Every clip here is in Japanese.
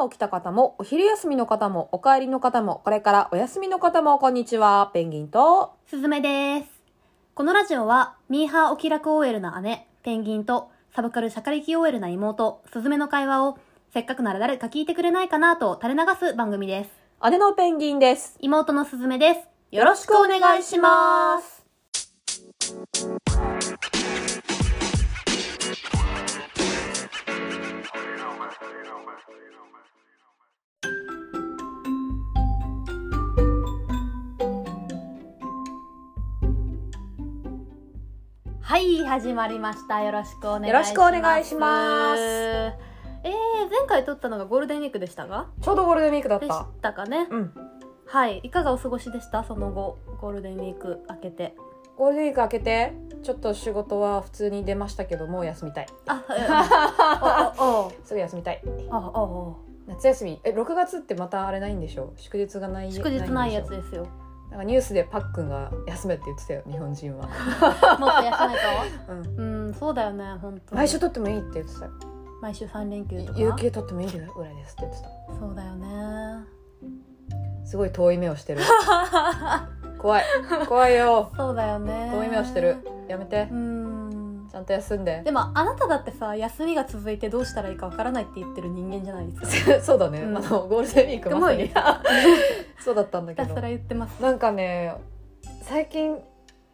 朝起きた方も、お昼休みの方も、お帰りの方も、これからお休みの方も、こんにちは。ペンギンと、すずめです。このラジオは、ミーハーお気楽 OL な姉、ペンギンと、サブカルシャカリキ OL な妹、すずめの会話を、せっかくなら誰か聞いてくれないかなと垂れ流す番組です。姉のペンギンです。妹のすずめです。よろしくお願いします。はい、始まりました。よろしくお願いします。よろしくお願いしますえー、前回撮ったのがゴールデンウィークでしたが？ちょうどゴールデンウィークだっ。でしたたかね。うん。はい、いかがお過ごしでした？その後、ゴールデンウィーク明けて。ゴールデンウィーク明けて、ちょっと仕事は普通に出ましたけど、もう休みたい。あ、お、お、すぐ休みたい。お、あ、お、夏休み。え、6月ってまたあれないんでしょ？祝日がない。祝日ないやつんですよ。ょなんかニュースでパックンが休めって言ってたよ、日本人は。もっと休め うん。と。うん、そうだよね、本当に。毎週取ってもいいって言ってたよ。毎週三連休とか？有給取ってもいいぐらいですって言ってた。そうだよね。すごい遠い目をしてる。怖い。怖いよ。そうだよね。遠い目をしてる。やめてう。ん。ちゃんと休んで。でも、あなただってさ、休みが続いてどうしたらいいかわからないって言ってる人間じゃないですか。そうだね、うんあのゴールデンウィークまさにす そうだったんだけどひたすら言ってます。なんかね最近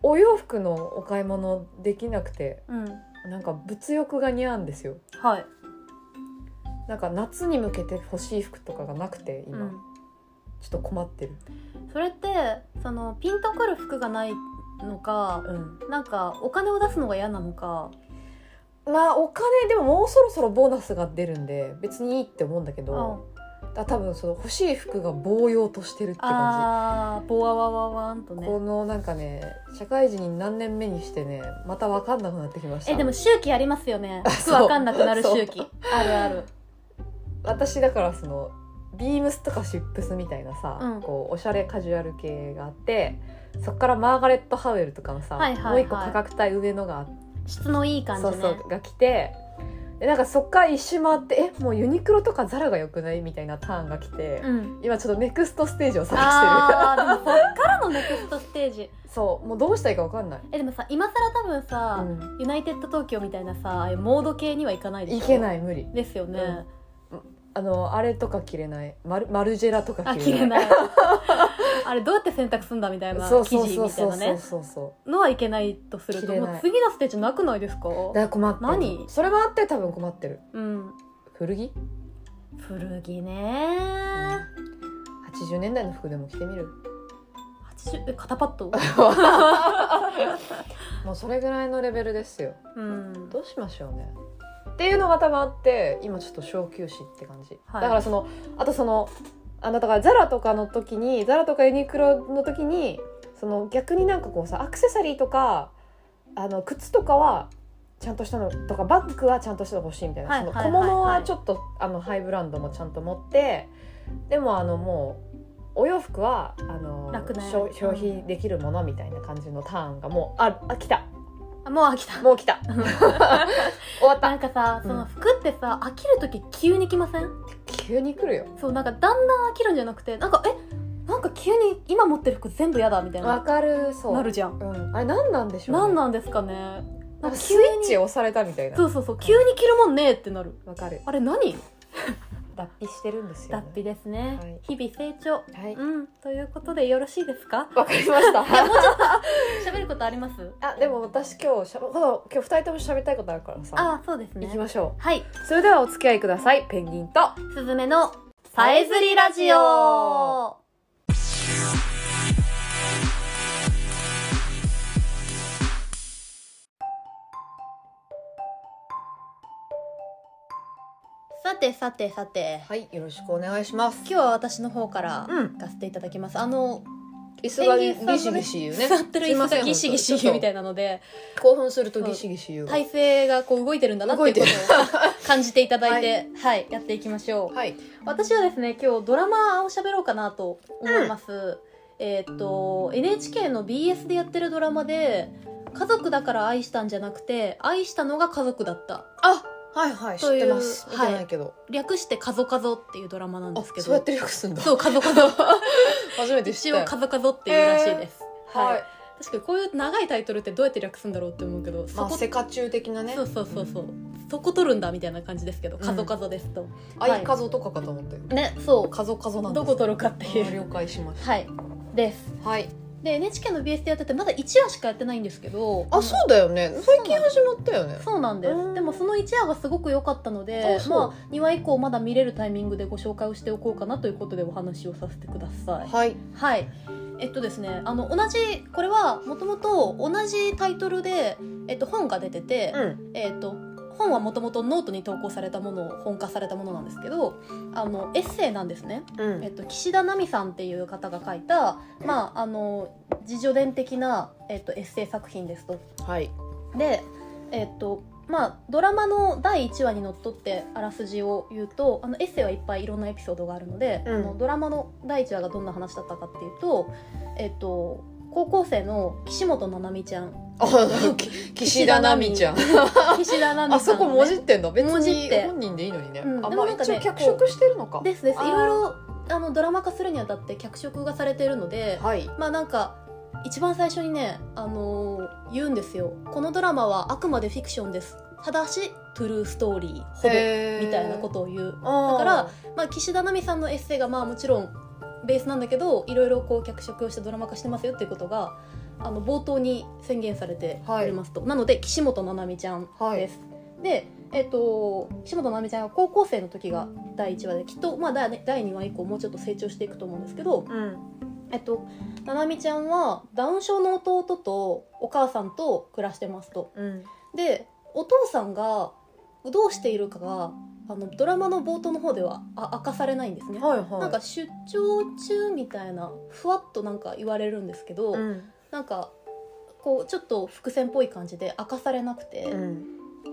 お洋服のお買い物できなくてうん。なんか物欲が似合うんですよはい。なんか夏に向けて欲しい服とかがなくて今、うん。ちょっと困ってるそれって、その、ピンとくる服がないのか、うんなんか、お金を出すのが嫌なのか、まあお金でももうそろそろボーナスが出るんで別にいいって思うんだけどだ多分その欲しい服が棒用としてるって感あー、ボワワワワンとね。じこのなんかね社会人に何年目にしてねまた分かんなくなってきましたえ、でも周期ありますよね。服そうわかんなくなる周期。あるある。私だからそのビームスとかシップスみたいなさ、うんこうおしゃれカジュアル系があってそっからマーガレット・ハウエルとかのさ、はいはいはいもう一個価格帯上のがあって、質のいい感じね。そうそうが来てでなんかそっから一周回ってえもうユニクロとかザラが良くないみたいなターンが来て、うん。今ちょっとネクストステージを探してあー、でもそっからのネクストステージ。るそうもうどうしたらいいか分かんない、え、でもさ、今更多分さ、うんユナイテッド東京みたいなさ、ああいうモード系にはいかないでしょ？いけない無理ですよね。あのあれとか着れない。マルマルジェラとかあ、着れな着れない。い。あれどうやって選択すんだみたいな生地みたいなね。そうそうのはいけないとすると、着れない。もう次のステージなくないですか？だから困ってる。何？それもあって多分困ってる。うん。古着？古着ね。80年代の服でも着てみる？80え肩パッド？もうそれぐらいのレベルですよ。うん。どうしましょうねっていうのが多分あって今ちょっと小休止って感じ、はい。だからそのあとそのあのだからザラとかの時にザラとかユニクロの時にその逆になんかこうさアクセサリーとかあの靴とかはちゃんとしたのとかバッグはちゃんとしたの欲しいみたいな、はいはいその小物はいははいちょっとあのハイブランドもちゃんと持ってでもあのもうお洋服はあの消消費できるものみたいな感じのターンがもうああ来た。あもう飽きた。もう来た。終わった。なんかさ、うん。その服ってさ、飽きるとき急に来ません？急に来るよ。そう、なんかだんだん飽きるんじゃなくて、なんか、え？なんか急に今持ってる服全部嫌だみたいな。わかるそう。なるじゃん。うん、あれ何なんでしょう、ね、なんなんですかね。なんかスイッチ押されたみたいな。そうそうそう、急に着るもんねってなる。わかる。あれ何？脱皮してるんですよ、脱皮ですね、はい。日々成長。はい。うん、ということでよろしいですか？わかりました。喋ることあります？あでも私今日しゃ今日二人とも喋りたいことあるからさ。あ、そうですね。行き。ましょはい。うそれではお付き合いください。ペンギンと。すずめのさえずりラジオてさてさて、はいよろしくお願いします。今日は私の方からうん。行かせていただきます。あの、椅子がペンギンさんのねギシギシ言うね。座ってる椅子がギシギシ言うみたいいなので、な興奮するとギシギシ言う体勢がこう動いてるんだなっていうことを 感じていただいて、はい、やっていきましょう。はい。私はですね今日ドラマを喋ろうかなと思います、えーっと NHK の BS でやってるドラマで家族だから愛したんじゃなくて愛したのが家族だった。あはいはい知ってます。見てないけど、略して「カゾカゾ」っていうドラマなんですけど。あそうやって略すんだ。そうカゾカゾ。初めて知った一応カゾカゾっていうらしいです、はい、確かにこういう長いタイトルってどうやって略すんだろうって思うけど、まあセカチュウ的なね。そうそうそうそう。そこ取るんだみたいな感じですけどん。カゾカゾですと、アイカゾとかかと思って。ねそカゾカゾなんです。うどこ取るかっていう。あ了解しましはい。です。たはいで NHK の BS でやっててまだ1話しかやってないんですけど。あそうだよね。最近始まったよね。そうなんです。うん。でもその1話がすごく良かったのでまあ2話以降まだ見れるタイミングでご紹介をしておこうかなということでお話をさせてください。はい。はい。えっとですねあの同じこれはもともと同じタイトルで、えっと、本が出てて、うん。えっと本はもともとノートに投稿されたものを本化されたものなんですけどあのエッセイなんですね、うん。えっと、岸田奈美さんっていう方が書いた、まあ、あの自叙伝的な、えっと、エッセイ作品ですと。はい。でえっとまあ、ドラマの第1話にのっとってあらすじを言うとあのエッセイはいっぱいいろんなエピソードがあるので、うん。あのドラマの第1話がどんな話だったかっていうと、えっと、高校生の岸本七海ちゃん。岸田奈美ちゃん。岸田奈あ 美さんのね、そこもじってんだ別に本人でいいのにね、うん。あまあでもなんかね一応脚色してるのか。ですです。いろいろあのドラマ化するにあたって脚色がされているので、はい。まあなんか一番最初にね、あのー言うんですよ。このドラマはあくまでフィクションです。ただしトゥルーストーリーほぼみたいなことを言う。だだからまあ、岸田奈美さんのエッセイがまあもちろんベースなんだけどいろいろこう脚色をしてドラマ化してますよっていうことがあの冒頭に宣言されておりますと、なので岸本七海ちゃんはい。です、でえっ、と岸本七海ちゃんが高校生の時が第1話できっと、まあ、第第2話以降もうちょっと成長していくと思うんですけど、うん。えっと、七海ちゃんはダウン症の弟とお母さんと暮らしてますと。うん。でお父さんがどうしているかがあのドラマの冒頭の方ではあ明かされないんですね、はいはい。なんか出張中みたいなふわっとなんか言われるんですけど、うん。なんかこうちょっと伏線っぽい感じで明かされなくて、うん。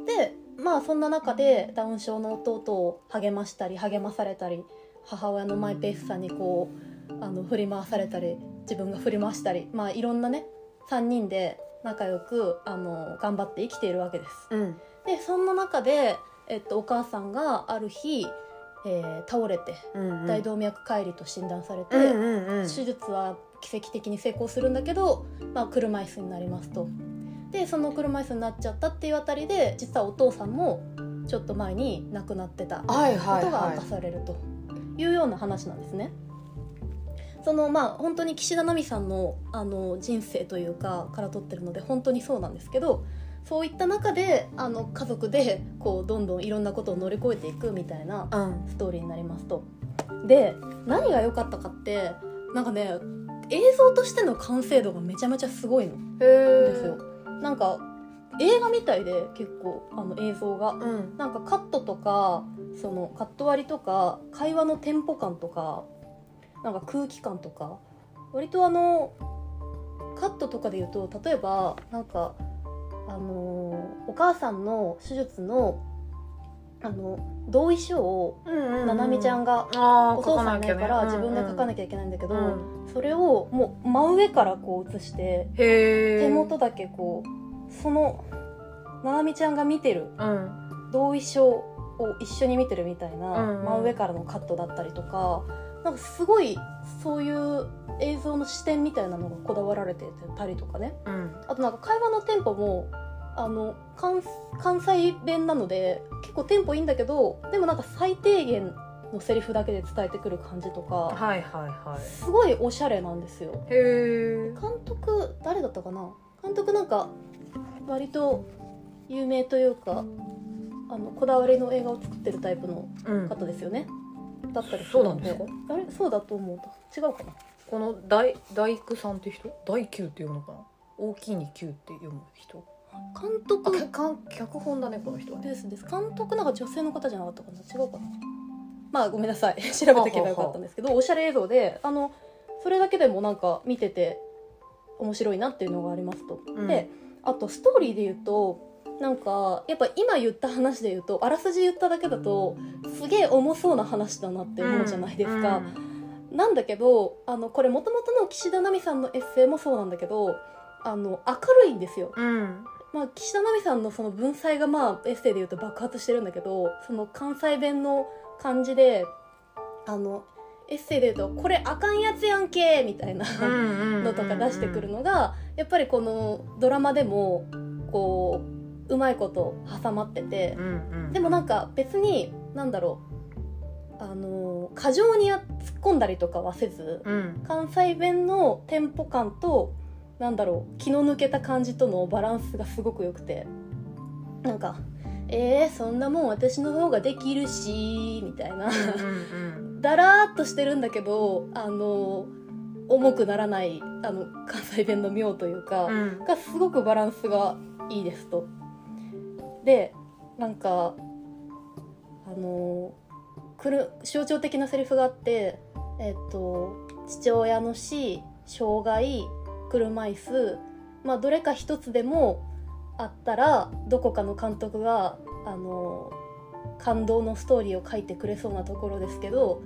でまあそんな中でダウン症の弟を励ましたり励まされたり母親のマイペースさんにこうあの振り回されたり自分が振り回したりまあいろんなね3人で仲良くあの頑張って生きているわけです。うん。でそんな中で、えっと、お母さんがある日、えー倒れてうん大動脈解離と診断されて、うんうんうん。手術は奇跡的に成功するんだけど、まあ、車椅子になりますと。でその車椅子になっちゃったっていうあたりで実はお父さんもちょっと前に亡くなってたことがはい。明かされると。いうような話なんですね。そのまあ本当に岸田奈美さんのあの人生というかから撮ってるので本当にそうなんですけどそういった中であの家族でこうどんどんいろんなことを乗り越えていくみたいなうん。ストーリーになりますと。で何が良かったかってなんかね映像としての完成度がめちゃめちゃすごいの。へえですよ。なんか映画みたいで結構あの映像が。うん。なんかカットとかそのカット割りとか会話のテンポ感とかなんか空気感とか割とあのカットとかで言うと例えばなんかあのーお母さんの手術のあの同意書をななみちゃんががお父さんから自分で書かなききゃいけないんだけど、ゃそれをもう真上からこう映して手元だけこうそのななみちゃんが見てるうん。同意書を一緒に見てるみたいな真上からのカットだったりとかなんかすごいそういう映像の視点みたいなのがこだわられてたりとかね。うん。あとなんか会話のテンポもあの関関西弁なので結構テンポいいんだけどでもなんか最低限のセリフだけで伝えてくる感じとかはいはいはい。すごいおしゃれなんですよ。へえ監督誰だったかな？監督なんか割と有名というかあのこだわりの映画を作ってるタイプのうん。方ですよねだったりするのそうなんですかあれ？そうだと思う。と違うかな。この大大工さんって人？大九って読むのかな？大きいに九って読む人？監あ督脚脚脚本だねこの人はね。ですです。監督なんか女性の方じゃなかったかな。違うかな。まあごめんなさい。調べておけばよかったんですけどおしゃれ映像であのそれだけでもなんか見てて面白いなっていうのがありますと、うん。であとストーリーで言うとなんかやっぱ今言った話で言うとあらすじ言っただけだとすげえ重そうな話だなって思うじゃないですか、なんだけどあのこれもともとの岸田奈美さんのエッセイもそうなんだけどあの明るいんですよ。うん、うんまあ、岸田奈美さんのその文才がまあエッセイで言うと爆発してるんだけどその関西弁の感じであのエッセイで言うと「これあかんやつやんけ」みたいなのとか出してくるのがやっぱりこのドラマでもこううまいこと挟まっててでもなんか別になんだろうあの過剰にや突っ込んだりとかはせずうん。関西弁のテンポ感となんだろう気の抜けた感じとのバランスがすごく良くてなんか「えー、そんなもん私の方ができるし」みたいな。だらーっとしてるんだけどあの重くならないあの関西弁の妙というか、うん。がすごくバランスがいいですと。でなんかあのくる象徴的なセリフがあってえっと父親の死障害車椅子まあどれか一つでもあったらどこかの監督があの感動のストーリーを書いてくれそうなところですけど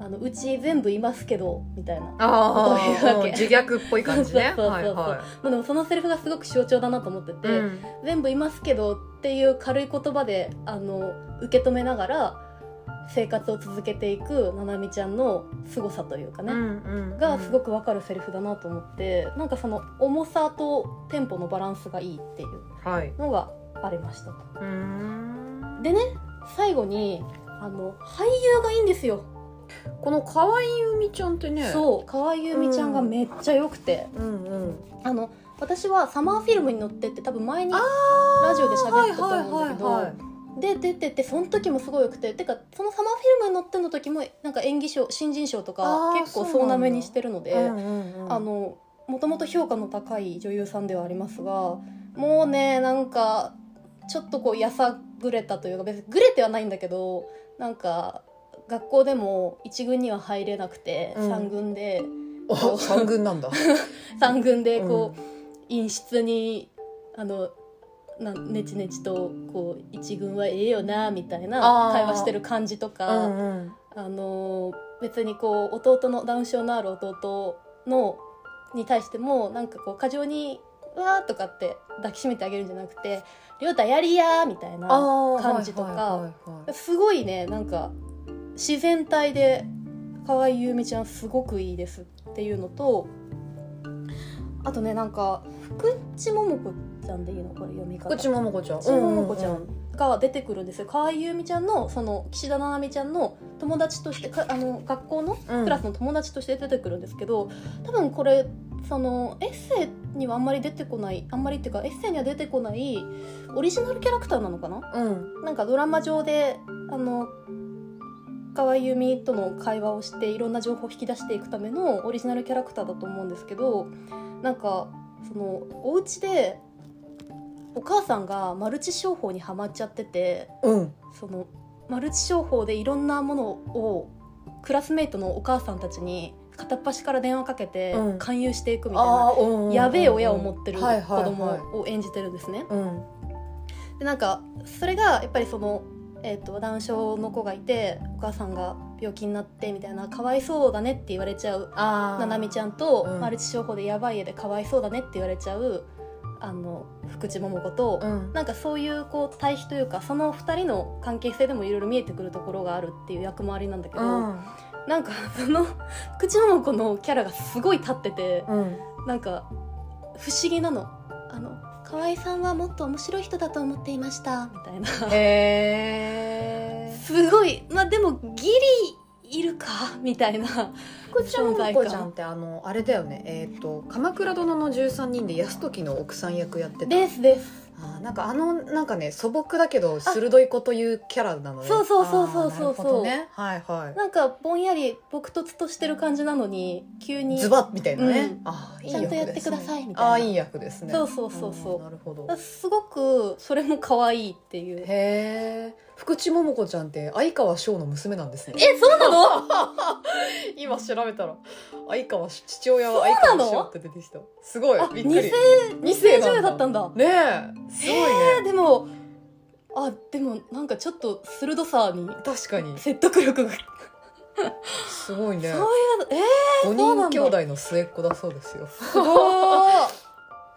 あのうち全部いますけどみたいな。あこういうわけ。あ 自虐っぽい感じね。そうそうそう。はいはまあ、でもそのセリフがすごく象徴だなと思ってて、いうん。全部いますけどっていう軽い言葉であの受け止めながら生活を続けていくななみちゃんの凄さというかね、がすごくくわかるセリフだなと思ってなんかその重さとテンポのバランスがいいっていうはい。のがありましたと。うーん。でね最後にあの俳優がいいんですよ。この河合由美ちゃんってね。そう河合由美ちゃんがめっちゃ良くて、うんうん。あの私はサマーフィルムに乗ってって多分前にあラジオで喋ったと思うんだけど、はいはいはいで出ててその時もすごい良くて。てかそのサマーフィルムに乗っての時もなんか演技賞新人賞とか結構そうなめにしてるのでうんうんうんあのもともと評価の高い女優さんではありますがもうねなんかちょっとこうやさぐれたというか別にぐれてはないんだけどなんか学校でも一軍には入れなくて、うん。三軍であ三軍なんだ。三軍でこう、陰湿にあのなんねちねちとこう一軍はええよなみたいな会話してる感じとか、うんうん。あの別にこう弟のダウン症のある弟のに対してもなんかこう過剰に「うわ」とかって抱きしめてあげるんじゃなくて「りょうたやりや」みたいな感じとか、すごいねなんか自然体で河合由美ちゃんすごくいいですっていうのとあとねなんか福地桃子ちゃんでいいの？これ読み方。こっちももこちゃん。福地桃子ちゃうんが出てくるんですよ。河合由美ちゃんのその岸田七海ちゃんの友達としてかあの学校のうん。クラスの友達として出てくるんですけど、多分これそのエッセイにはあんまり出てこないあんまりっていうかエッセイには出てこないオリジナルキャラクターなのかな？うん。なんかドラマ上であの河合由美との会話をしていろんな情報を引き出していくためのオリジナルキャラクターだと思うんですけどなんかそのお家でお母さんがマルチ商法にはまっちゃっててうん。そのマルチ商法でいろんなものをクラスメイトのお母さんたちに片っ端から電話かけてうん。勧誘していくみたいな、うんやべえ親を持ってる子供を演じてるんですね。うん。でなんかそれがやっぱりその、えー、とダウン症の子がいてお母さんが病気になってみたいなかわいそうだねって言われちゃうあななみちゃんと、うん。マルチ商法でやばい絵でかわいそうだねって言われちゃうあの福地桃子と、うん。なんかそういうこう対比というかその2人の関係性でもいろいろ見えてくるところがあるっていう役回りなんだけど、うん。なんかその福地桃子のキャラがすごい立ってて。うん。なんか不思議なの。あの河合さんはもっと面白い人だと思っていました。みたいな。へえ すごい。まあでもギリいるか？みたいな。福ちゃんも存在感こちゃんってあのあれだよね。えっ、と「鎌倉殿の13人」で泰時の奥さん役やってた。ですですあー。なんかあのなんかね素朴だけど鋭い子というキャラなのねそうそうそうそうそうあーなるほどね。はいはなんかぼんやり朴突としてる感じなのに急いに。ズバッみたいなね、うん。あーいいちゃんとやってくださいみたいな。あーいい役ですね。そうそうそうそう。んなるほど。すごくそれも可愛いっていう。へえ福地桃子ちゃんって相川翔の娘なんですね。えそうなの？今調べたら相川父親は相川翔って出てきた。すごいあびっくり。二世女優だったんだ。ねえすごいね。えーでもあでもなんかちょっと鋭さに確かに。説得力が。すごいね。そういうえ5人兄弟の末っ子だそうですよ。ー、すごー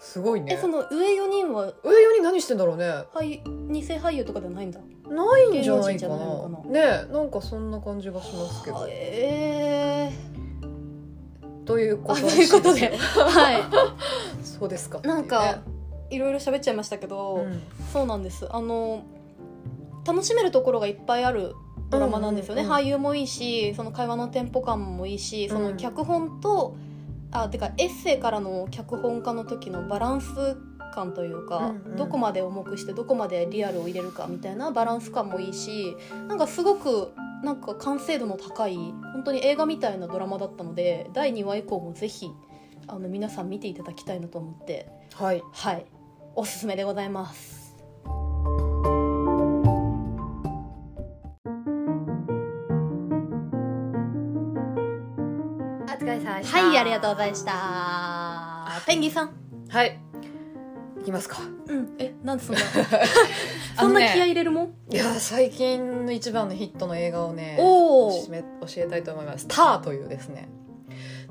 すごいね。えその上4人は？上4人何してんだろうね。俳二世俳優とかではないんだ。ないんじゃないかな。ねなんかそんな感じがしますけど。え。ということあということで。らしい。そうですか。いなんかいろいろ喋っちゃいましたけど、うん。そうなんです。あの楽しめるところがいっぱいあるドラマなんですよね、うんうんうん俳優もいいしその会話のテンポ感もいいしその脚本と、あてかエッセイからの脚本家の時のバランス感というか、うんうん。どこまで重くしてどこまでリアルを入れるかみたいなバランス感もいいしなんかすごくなんか完成度の高い本当に映画みたいなドラマだったので第2話以降もぜひあの皆さん見ていただきたいなと思ってはい。はい。おすすめでございます。お疲れ様ではい、ありがとうございました。ペンギンさん。はい。いきますか。うん。え、なんでそんな、そんな気合い入れるもん？いや最近の一番のヒットの映画をねお教えたいと思います「ター」というですね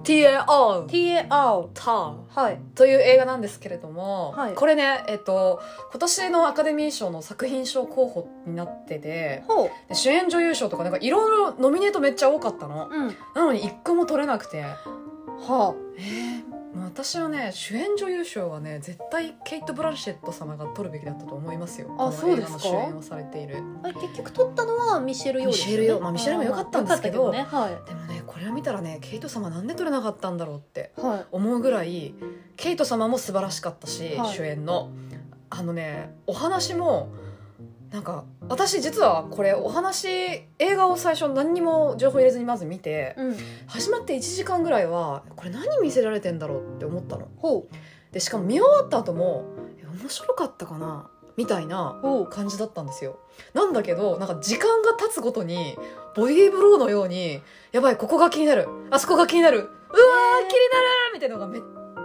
TAR ?TAR。ターはい。という映画なんですけれども、はいこれね、えっと、今年のアカデミー賞の作品賞候補になっててほう。で主演女優賞とかなんかいろいろノミネートめっちゃ多かったのうん。なのに一個も取れなくてはえ私はね主演女優賞はね絶対ケイト・ブランシェット様が取るべきだったと思いますよ。あそうですか？主演をされている。結局撮ったのはミシェル・ヨーですよね。ミシェルヨーまあミシェルも良かったんですけどあー良かったけでもねこれを見たらねケイト様なんで取れなかったんだろうって。思うぐらいケイト様も素晴らしかったし、はい。主演の。あのねお話もなんか私実はこれお話映画を最初何にも情報入れずにまず見てうん。始まって1時間ぐらいはこれ何見せられてんだろうって思ったの。ほでしかも見終わった後もえ面白かったかな？みたいな。感じだったんですよ。なんだけどなんか時間が経つごとにボディーブローのようにやばいここが気になる。あそこが気になる。うわー気になるみたいなのがめっ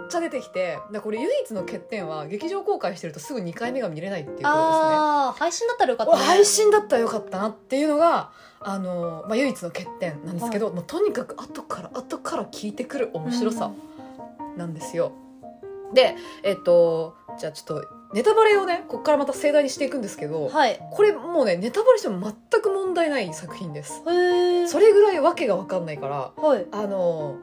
ちゃ出てきてだこれ唯一の欠点は劇場公開してるとすぐ2回目が見れないっていうことですねあー、配信だったらよかったね。配信だったらよかったなっていうのがあの、まあ、唯一の欠点なんですけど、もうとにかく後から後から聞いてくる面白さなんですよ。でえっとじゃあちょっとネタバレをねここからまた盛大にしていくんですけど、はい。これもうねネタバレしても全く問題ない作品です。それぐらいわけが分かんないからはい。あの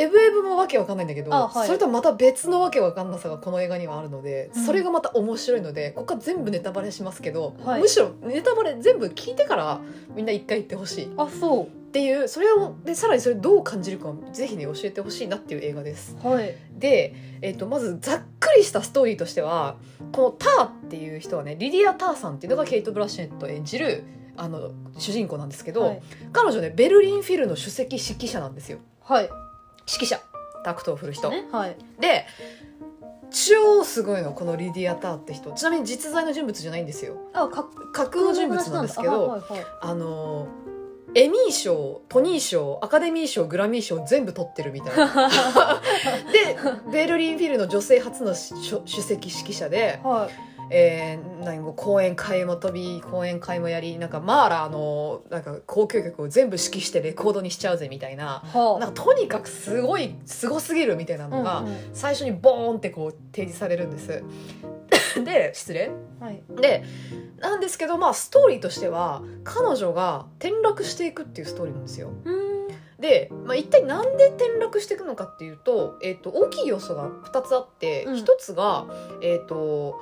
エブエブもわけわかんないんだけど、あはいそれとはまた別のわけわかんなさがこの映画にはあるので、うんそれがまた面白いのでここは全部ネタバレしますけど、はいむしろネタバレ全部聞いてからみんな一回言ってほしいっあ、そていうそれをでさらにそれどう感じるかをぜひね教えてほしいなっていう映画です。う。はい。で、えっとまずざっくりしたストーリーとしてはこのターっていう人はねリディア・ターさんっていうのがケイト・ブラッシュネット演じるあの主人公なんですけど、はい。彼女ねベルリンフィルの首席指揮者なんですよはい。指揮者タクトを振る人、ね。はい。で超すごいのこのリディア・ターって人ちなみに実在の人物じゃないんですよあ、か架空の人物なんですけど、はいはいはいあのエミー賞トニー賞アカデミー賞グラミー賞全部取ってるみたいな でベルリンフィルの女性初のし首席指揮者で、はい。えー、何も講演会も飛び講演会もやりなんかマーラーのなんか交響曲を全部指揮してレコードにしちゃうぜみたいなはなんかとにかくすごいすごすぎるみたいなのが、最初にボーンってこう提示されるんです。で失礼はい。でなんですけどまあストーリーとしては彼女が転落していくっていうストーリーなんですよ。うん。で、まあ、一体なんで転落していくのかっていうと,、えー、と大きい要素が2つあって、うん一つが、えー、と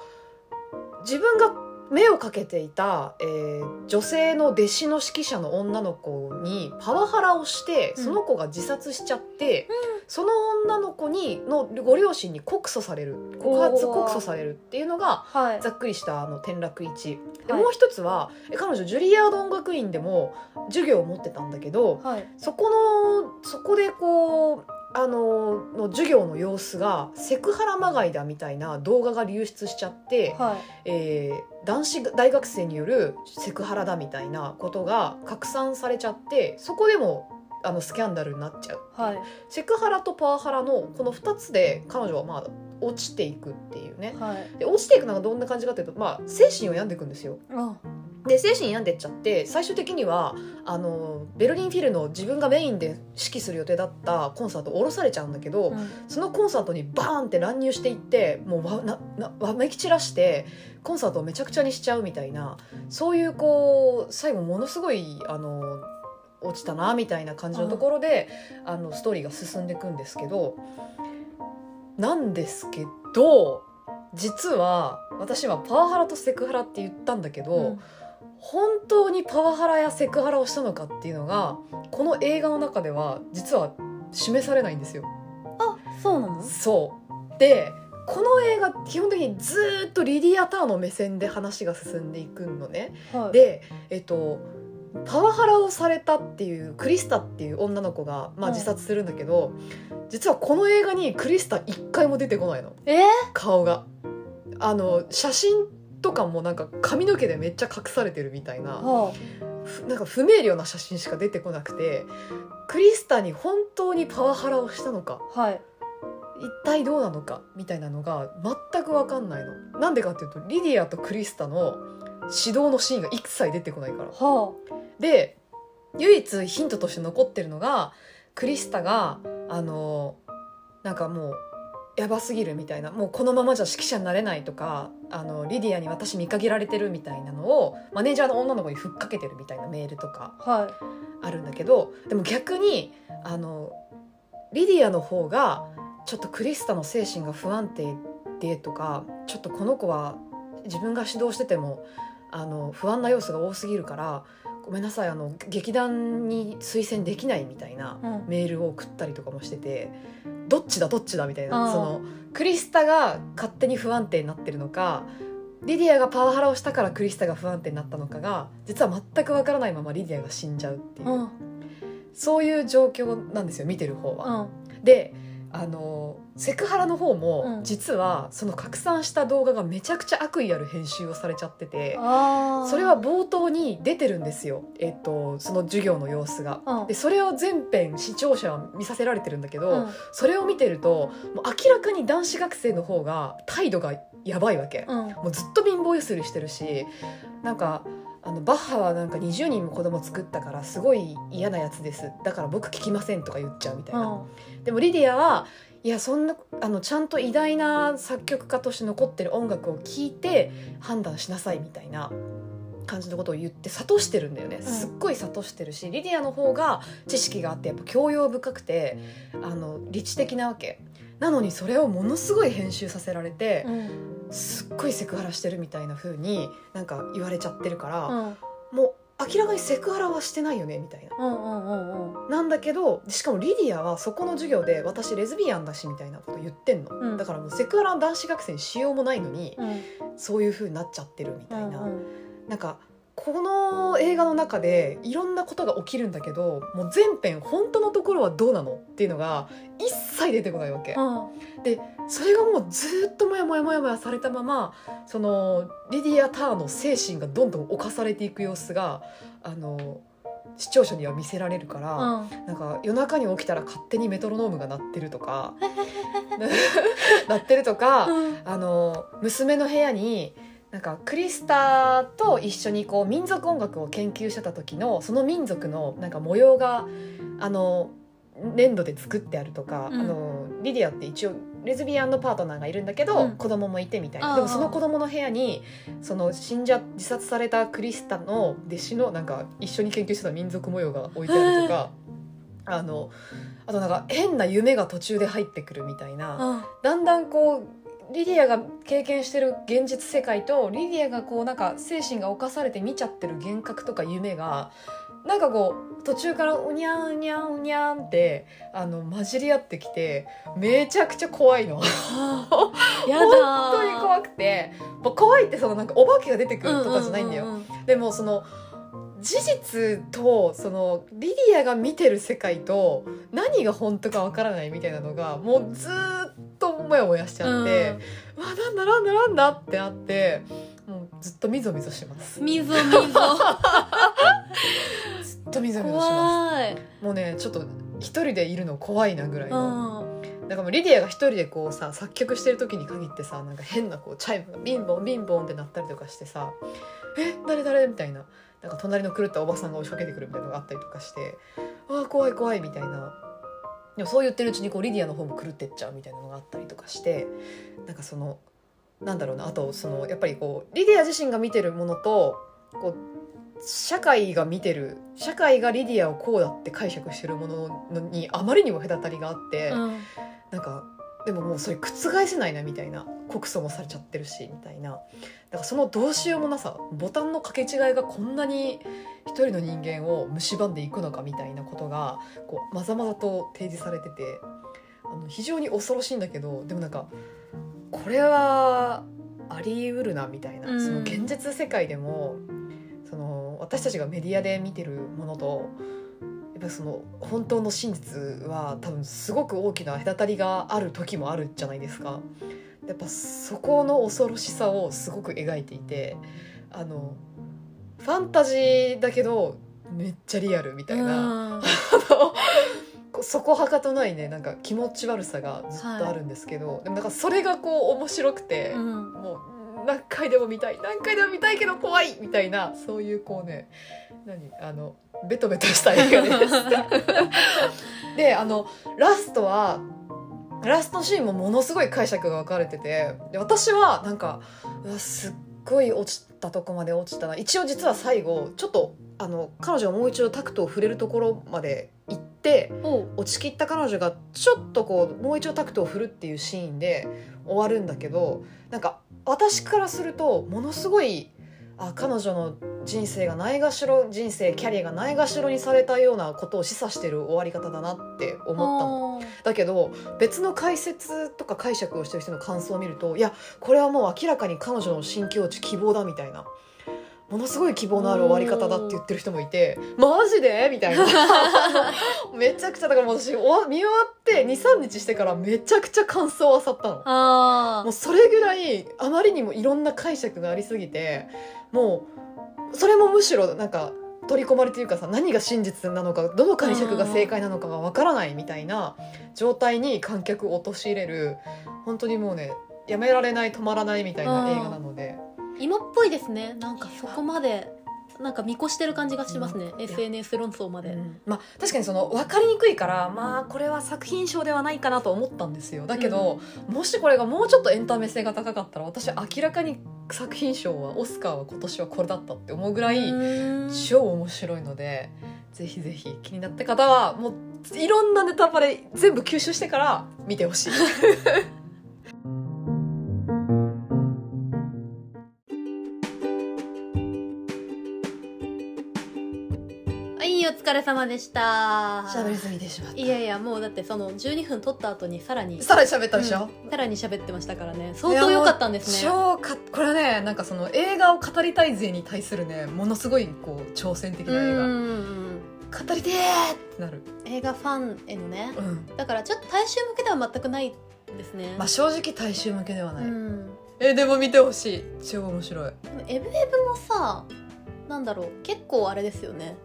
自分が目をかけていた、えー女性の弟子の指揮者の女の子にパワハラをしてうん。その子が自殺しちゃって、その女の子にのご両親に告訴される。告発告訴されるっていうのがはい。ざっくりしたあの転落1で、はい。もう一つはえ彼女ジュリアード音楽院でも授業を持ってたんだけどはい。そこのそこでこうあのの授業の様子がセクハラまがいだみたいな動画が流出しちゃって、はい。えー男子大学生によるセクハラだみたいなことが拡散されちゃってそこでもあのスキャンダルになっちゃうはい。セクハラとパワハラのこの2つで彼女はまあ落ちていくっていうねはい。で落ちていくのがどんな感じかというと、まあ、精神を病んでいくんですよあ。で精神病んでっちゃって最終的にはあのベルリンフィルの自分がメインで指揮する予定だったコンサートを降ろされちゃうんだけど、うん。そのコンサートにバーンって乱入していってもうわななわめき散らしてコンサートをめちゃくちゃにしちゃうみたいなそういうこう最後ものすごいあの落ちたなみたいな感じのところで、あのストーリーが進んでいくんですけどなんですけど実は私はパワハラとセクハラって言ったんだけど、うん本当にパワハラやセクハラをしたのかっていうのがこの映画の中では実は示されないんですよ。あそうなの？そうでこの映画基本的にずーっとリディア・ターの目線で話が進んでいくのね。はいでえっとパワハラをされたっていうクリスタっていう女の子が、まあ、うん自殺するんだけど、実はこの映画にクリスタ一回も出てこないのえー？顔が。あの写真とかもなんか髪の毛でめっちゃ隠されてるみたいなはふなんか不明瞭な写真しか出てこなくてクリスタに本当にパワハラをしたのかあはい。一体どうなのかみたいなのが全く分かんないの。なんでかっていうとリディアとクリスタの指導のシーンが一切出てこないから。はで唯一ヒントとして残ってるのがクリスタがあのなんかもうやばすぎるみたいなもうこのままじゃ指揮者になれないとかあのリディアに私見限られてるみたいなのをマネージャーの女の子にふっかけてるみたいなメールとかあるんだけどでも逆にあのリディアの方がちょっとクリスタの精神が不安定でとかちょっとこの子は自分が指導しててもあの不安な要素が多すぎるからごめんなさいあの劇団に推薦できないみたいなうん。メールを送ったりとかもしててどっちだどっちだみたいあーなそのクリスタが勝手に不安定になってるのかリディアがパワハラをしたからクリスタが不安定になったのかが実は全くわからないままリディアが死んじゃうっていう、うん。そういう状況なんですよ見てる方は。うん。であのセクハラの方も、うん。実はその拡散した動画がめちゃくちゃ悪意ある編集をされちゃっててそれは冒頭に出てるんですよ、えっと、その授業の様子が。うん。でそれを全編視聴者は見させられてるんだけど、うん。それを見てるともう明らかに男子学生の方が態度がやばいわけ、うん。もうずっと貧乏ゆすりしてるしなんかあのバッハはなんか20人も子供作ったからすごい嫌なやつです。だから僕聞きませんとか言っちゃうみたいな、でもリディアはいやそんなあのちゃんと偉大な作曲家として残ってる音楽を聴いて判断しなさいみたいな感じのことを言って諭してるんだよね。すっごい諭してるし、リディアの方が知識があってやっぱ教養深くてあの理知的なわけなのにそれをものすごい編集させられてう、ん。すっごいセクハラしてるみたいな風になんか言われちゃってるから、うん。もう明らかにセクハラはしてないよねみたいな。うんうんうんうん。なんだけどしかもリディアはそこの授業で私レズビアンだしみたいなこと言ってんの、うん。だからもうセクハラ男子学生にしようもないのにうん。そういう風になっちゃってるみたいな、うん。なんかこの映画の中でいろんなことが起きるんだけどもう全編本当のところはどうなのっていうのが一切出てこないわけ、うん。それがもうずっとモヤモヤモヤモヤされたままそのリディア・ターの精神がどんどん侵されていく様子があの視聴者には見せられるから、うん。なんか夜中に起きたら勝手にメトロノームが鳴ってるとか 鳴ってるとか、あの娘の部屋になんかクリスタと一緒にこう民族音楽を研究してた時のその民族のなんか模様があの粘土で作ってあるとか、うん。あのリディアって一応レズビアンのパートナーがいるんだけど、うん。子供もいてみたいな。でもその子供の部屋にその死んじゃ自殺されたクリスタの弟子のなんか一緒に研究してた民族模様が置いてあるとか。あのあとなんか変な夢が途中で入ってくるみたいな、うん。だんだんこうリディアが経験してる現実世界とリディアがこうなんか精神が侵されて見ちゃってる幻覚とか夢がなんかこう途中からうにゃんうにゃんうにゃんってあの混じり合ってきてめちゃくちゃ怖いの。やだ本当に怖くて。怖いってそのなんかお化けが出てくるとかじゃないんだよ、でもその事実とそのリディアが見てる世界と何が本当かわからないみたいなのがもうずーっとモヤモヤしちゃって、うわなんだなんだなんだってあってもうずっとみぞみぞします。うんみぞみぞ。ずっとみぞみぞしま怖い。すもうねちょっと一人でいるの怖いなぐらいの、うん。なんかもうリディアが一人でこうさ作曲してる時に限ってさなんか変なこうチャイムがビンボンビンボンって鳴ったりとかしてさ「え誰誰?」みたいななんか隣の狂ったおばさんが押しかけてくるみたいなのがあったりとかして「ああ怖い怖い」みたいな。でもそう言ってるうちにこうリディアの方も狂ってっちゃうみたいなのがあったりとかしてなんかそのなんだろうなあとそのやっぱりこうリディア自身が見てるものとこう社会が見てる社会がリディアをこうだって解釈してるものにあまりにも隔たりがあって、うん。なんかでももうそれ覆せないなみたいな告訴もされちゃってるしみたいな。だからそのどうしようもなさボタンの掛け違いがこんなに一人の人間を蝕んでいくのかみたいなことがこうまざまざと提示されててあの非常に恐ろしいんだけどでもなんかこれはあり得るなみたいな、うん。その現実世界でもその私たちがメディアで見てるものとやっぱりその本当の真実は多分すごく大きな隔たりがある時もあるじゃないですか。やっぱそこの恐ろしさをすごく描いていてあのファンタジーだけどめっちゃリアルみたいな、そこはかとないねなんか気持ち悪さがずっとあるんですけど、でもなんかそれがこう面白くて、うん。もう何回でも見たい何回でも見たいけど怖いみたいなそういうこうね何あのベトベトした映画です。であのラストはラストシーンもものすごい解釈が分かれててで私はなんかうわすっごい落ちたとこまで落ちたな一応実は最後ちょっとあの彼女がもう一度タクトを触れるところまで行って落ちきった彼女がちょっとこうもう一度タクトを振るっていうシーンで終わるんだけどなんか私からするとものすごいあ彼女の人生がないがしろ人生キャリアがないがしろにされたようなことを示唆してる終わり方だなって思ったの。だけど別の解説とか解釈をしてる人の感想を見るといやこれはもう明らかに彼女の新境地希望だみたいなものすごい希望のある終わり方だって言ってる人もいてマジで？みたいな。めちゃくちゃだからもう私終わ見終わって23日してからめちゃくちゃ感想をあさったの。あもうそれぐらいあまりにもいろんな解釈がありすぎてもうそれもむしろなんか取り込まれていうかさ何が真実なのかどの解釈が正解なのかがわからないみたいな状態に観客を陥れる本当にもうねやめられない止まらないみたいな映画なので今っぽいですね。なんかそこまでなんか見越してる感じがしますね、うん。SNS 論争まで、うん。まあ確かにその分かりにくいからまあこれは作品賞ではないかなと思ったんですよ。だけど、もしこれがもうちょっとエンタメ性が高かったら私明らかに作品賞はオスカーは今年はこれだったって思うぐらい、うん。超面白いのでぜひぜひ気になった方はもういろんなネタバレ全部吸収してから見てほしい 疲れ様でした。喋りすぎてしまった。いやいやもうだってその12分撮った後にさらにさらに喋ったでしょ、うん。さらに喋ってましたからね。相当良かったんですね。超かこれはねなんかその映画を語りたい勢に対するねものすごいこう挑戦的な映画、うん。語りてーってなる、映画ファンへのね。うん。だからちょっと大衆向けでは全くないですね、まあ、正直大衆向けではない、うん。えでも見てほしい。超面白い。でもエブエブもさなんだろう。結構あれですよね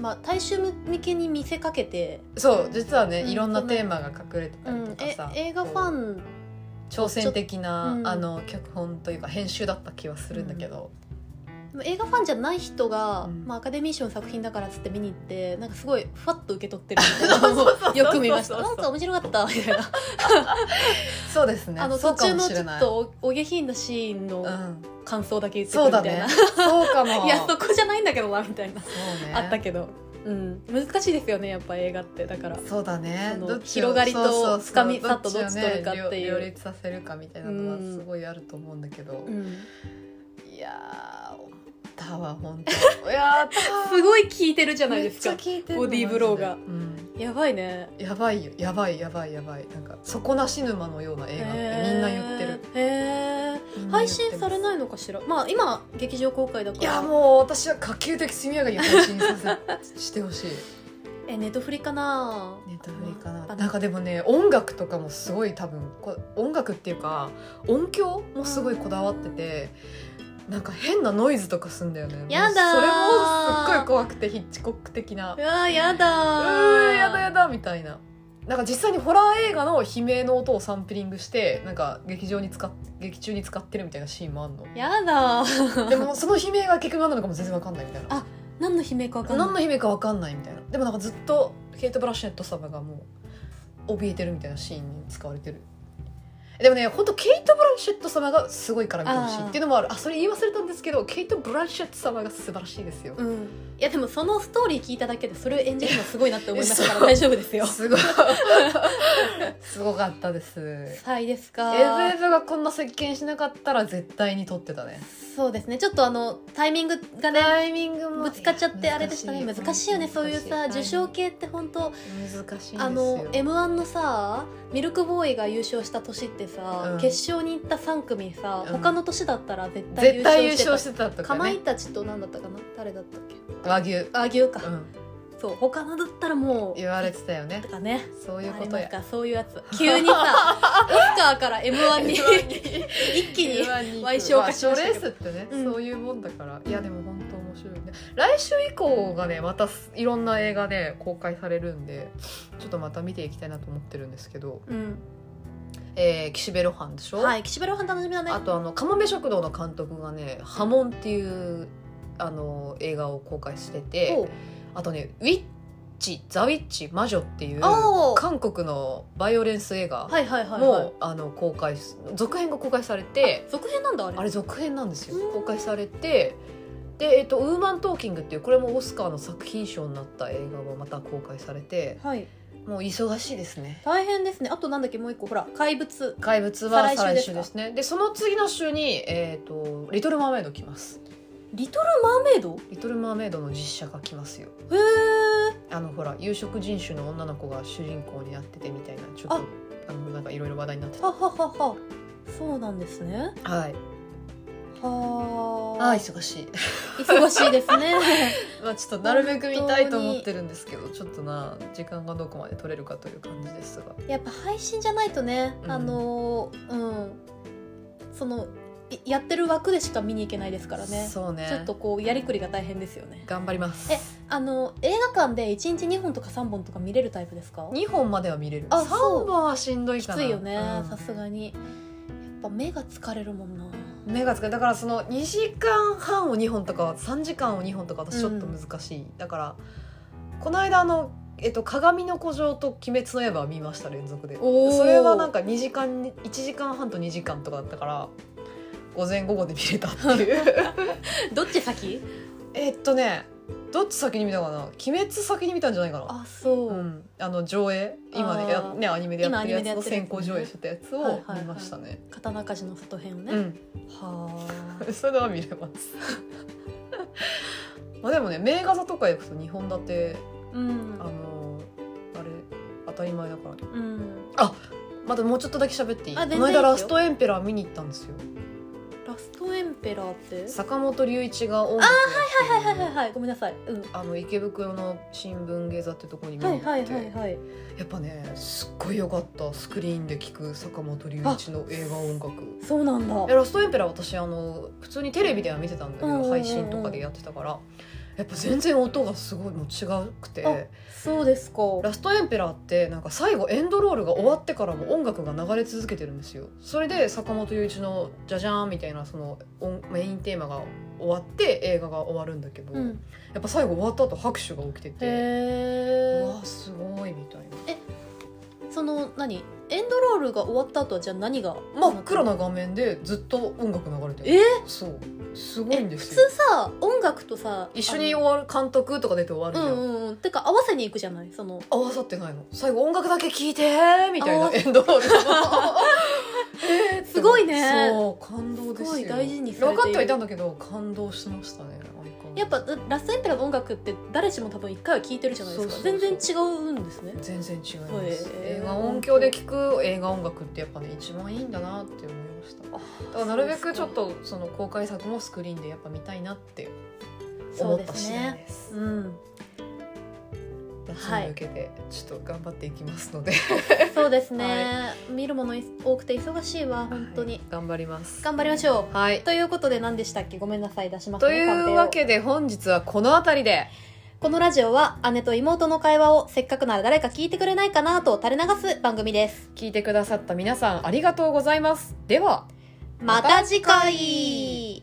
まあ大衆向けに見せかけて、そう実はね、うんいろんなテーマが隠れてたりとかさ、映画ファン挑戦的な、うん。あの脚本というか編集だった気はするんだけど、映画ファンじゃない人が、うん。まあ、アカデミー賞の作品だからっつって見に行ってなんかすごいふわっと受け取ってるみたいなよく見ましたなんか面白かったみたいな。そうですね。あの途中のちょっとおお下品なシーンのうん、感想だけ言ってくみたいな、そうかも。いやそこじゃないんだけどなみたいな、ね。あったけど、うん、難しいですよねやっぱ映画って。だからそうだね。広がりとそうそうそう。深みさっとどっち取るかっていう。両両立させるかみたいなのはうんすごいあると思うんだけど、うん。いやータワー本当。いやータワー。すごい効いてるじゃないですか。ボディーブローが。うんやばいねやばいよやばいやばいやばい。なんか底なし沼のような映画ってみんな言ってる。へー。みんな言配信されないのかしら？まあ今劇場公開だから。いやもう私は可及的速やかに配信させしてほしい。えネットフリかな？ネタフリかな。あなんかでもね音楽とかもすごい多分こ音楽っていうか音響もすごいこだわってて、なんか変なノイズとかすんだよね。やだそれもすっごい怖くてヒッチコック的な。うわーやだうやだやだみたいな。なんか実際にホラー映画の悲鳴の音をサンプリングしてなんか劇場に使っ劇中に使ってるみたいなシーンもあんの。やだでもその悲鳴が結局何なのかも全然わかんないみたいな。あ何の悲鳴か分かんない。何の悲鳴かわかんないみたいな。でもなんかずっとケイト・ブラッシュネット様がもう怯えてるみたいなシーンに使われてるでもね本当ケイト・ブランシェット様がすごいから見てほしいっていうのもある。あそれ言い忘れたんですけどケイト・ブランシェット様が素晴らしいですよ。うん。いやでもそのストーリー聞いただけでそれを演じるのすごいなって思いましたから。大丈夫ですよ。すごい。すごかったです。はいですか。FF がこんな接見しなかったら絶対に撮ってたねそうですね。ちょっとあのタイミングがねタイミングもぶつかっちゃってあれでしたね。難しいよね。そういうさ受賞系系って本当難しいんですよ。あの m 1のさミルクボーイが優勝した年ってさ、うん。決勝に行った3組さ、うん。他の年だったら絶対優絶対優勝してた。勝してたとかね。かまいたちと何だったかな？誰だったっけ？和牛。あ牛か、うんそう他のだったらもう言われてたよね。とかね。そういうことや。かそういうやつ。急にさ オスカーから m 1に一気に賠償化しました賞レースってね、うん。そういうもんだから。いやでも本当面白いね。来週以降がねまたいろんな映画で公開されるんでちょっとまた見ていきたいなと思ってるんですけど。うん。えー、岸辺露伴でしょ、はい岸辺露伴楽しみだね。あとあの「かもめ食堂」の監督がね「波紋」っていうあの映画を公開してておうあとね「ウィッチ」「ザ・ウィッチ魔女」っていうおー。韓国のバイオレンス映画はいはいはいも、はい。あの公開す続編が公開されて続編なんだあれ。あれ続編なんですよ。うん。公開されてで、えっと「ウーマントーキング」っていうこれもオスカーの作品賞になった映画もまた公開されてはい。もう忙しいですね。大変ですね。あとなんだっけもう一個。ほら怪物。怪物は再再来来週ですですねでその次の週に、えっと「リトル・マーメイド」来ますリトル・マーメイド「リトル・マーメイド」の実写が来ますよ。へえあのほら有色人種の女の子が主人公になっててみたいなちょっとあ。あのなんかいろいろ話題になってたはははは。そうなんですね。はい。はああ忙しい。忙しいですね。まあちょっとなるべく見たいと思ってるんですけどちょっとな時間がどこまで取れるかという感じですが。やっぱ配信じゃないとね、うん。あのーうん。そのいやってる枠でしか見に行けないですからね。そうね。ちょっとこうやりくりが大変ですよね。頑張ります。えあの映画館で1日2本とか3本とか見れるタイプですか？2本までは見れる。あ3そう。本はしんどいきかな。ついよねうん。さすがに。やっぱ目が疲れるもんな。目がつかだからその2時間半を2本とか3時間を2本とか私ちょっと難しい、だからこの間あのえっと、鏡の古城と鬼滅の刃を見ました連続で。それはなんか2時間1時間半と2時間とかだったから午前午後で見れたっていう。どっち先？えっとねどっち先に見たかな？鬼滅先に見たんじゃないかな。あそう、うん、あの上映？今ねやねアニメでやってるやつの先行上映してたやつをはいはいはい。見ましたね、刀鍛冶の外編をね、うん。はあ。それは見れます。まあでもね名画座とか行くと2本立てうん。あのあれ当たり前だからね。うん。まだもうちょっとだけ喋っていい？あこの間ラストエンペラー見に行ったんですよトエンペラーって？坂本龍一が音楽やってる。はいはいはいはいごめんなさい。うん。あの池袋の新聞芸座ってところに見にはい行って、はいはいはい。やっぱねすっごい良かった。スクリーンで聴く坂本龍一の映画音楽。そうなんだ。えラストエンペラー私あの普通にテレビでは見てたんだけうんうんうんうん。ど配信とかでやってたからやっぱ全然音がすごいもう違くて。あそうですか。ラストエンペラーってなんか最後エンドロールが終わってからも音楽が流れ続けてるんですよ。それで坂本龍一の「じゃじゃーん」みたいなその音メインテーマが終わって映画が終わるんだけど、うん。やっぱ最後終わった後拍手が起きててうわすごいみたいな。その何？エンドロールが終わった後はじゃあ何が？真っ暗な画面でずっと音楽流れてる。え？そう。すごいんですよ。通さ音楽とさ一緒にあ終わる監督とか出て終わるじゃん、のうんうんうん。てか合わせに行くじゃない？その。合わさってないの。最後音楽だけ聴いてみたいなエンドロール すごいね。そう感動ですよ。すごい大事にされている。分かってはいたんだけど感動しましたねやっぱラストエンペラーの音楽って誰しも多分一回は聴いてるじゃないですか。全然違うんですね。全然違います、映画音響で聴く映画音楽ってやっぱね一番いいんだなって思いました。だからなるべくちょっとその公開作もスクリーンでやっぱ見たいなって思った次第です。うん夏に向けてちょっと頑張ってい。きますので、そうですね、見るもの多くて忙しいわ本当に、はい頑張ります。頑張りましょはい、うということで何でしたっけ？ごめんなさい。出しますねというわけで本日はこの辺りで。このラジオは姉と妹の会話をせっかくなら誰か聞いてくれないかなと垂れ流す番組です。聞いてくださった皆さんありがとうございます。ではまた次回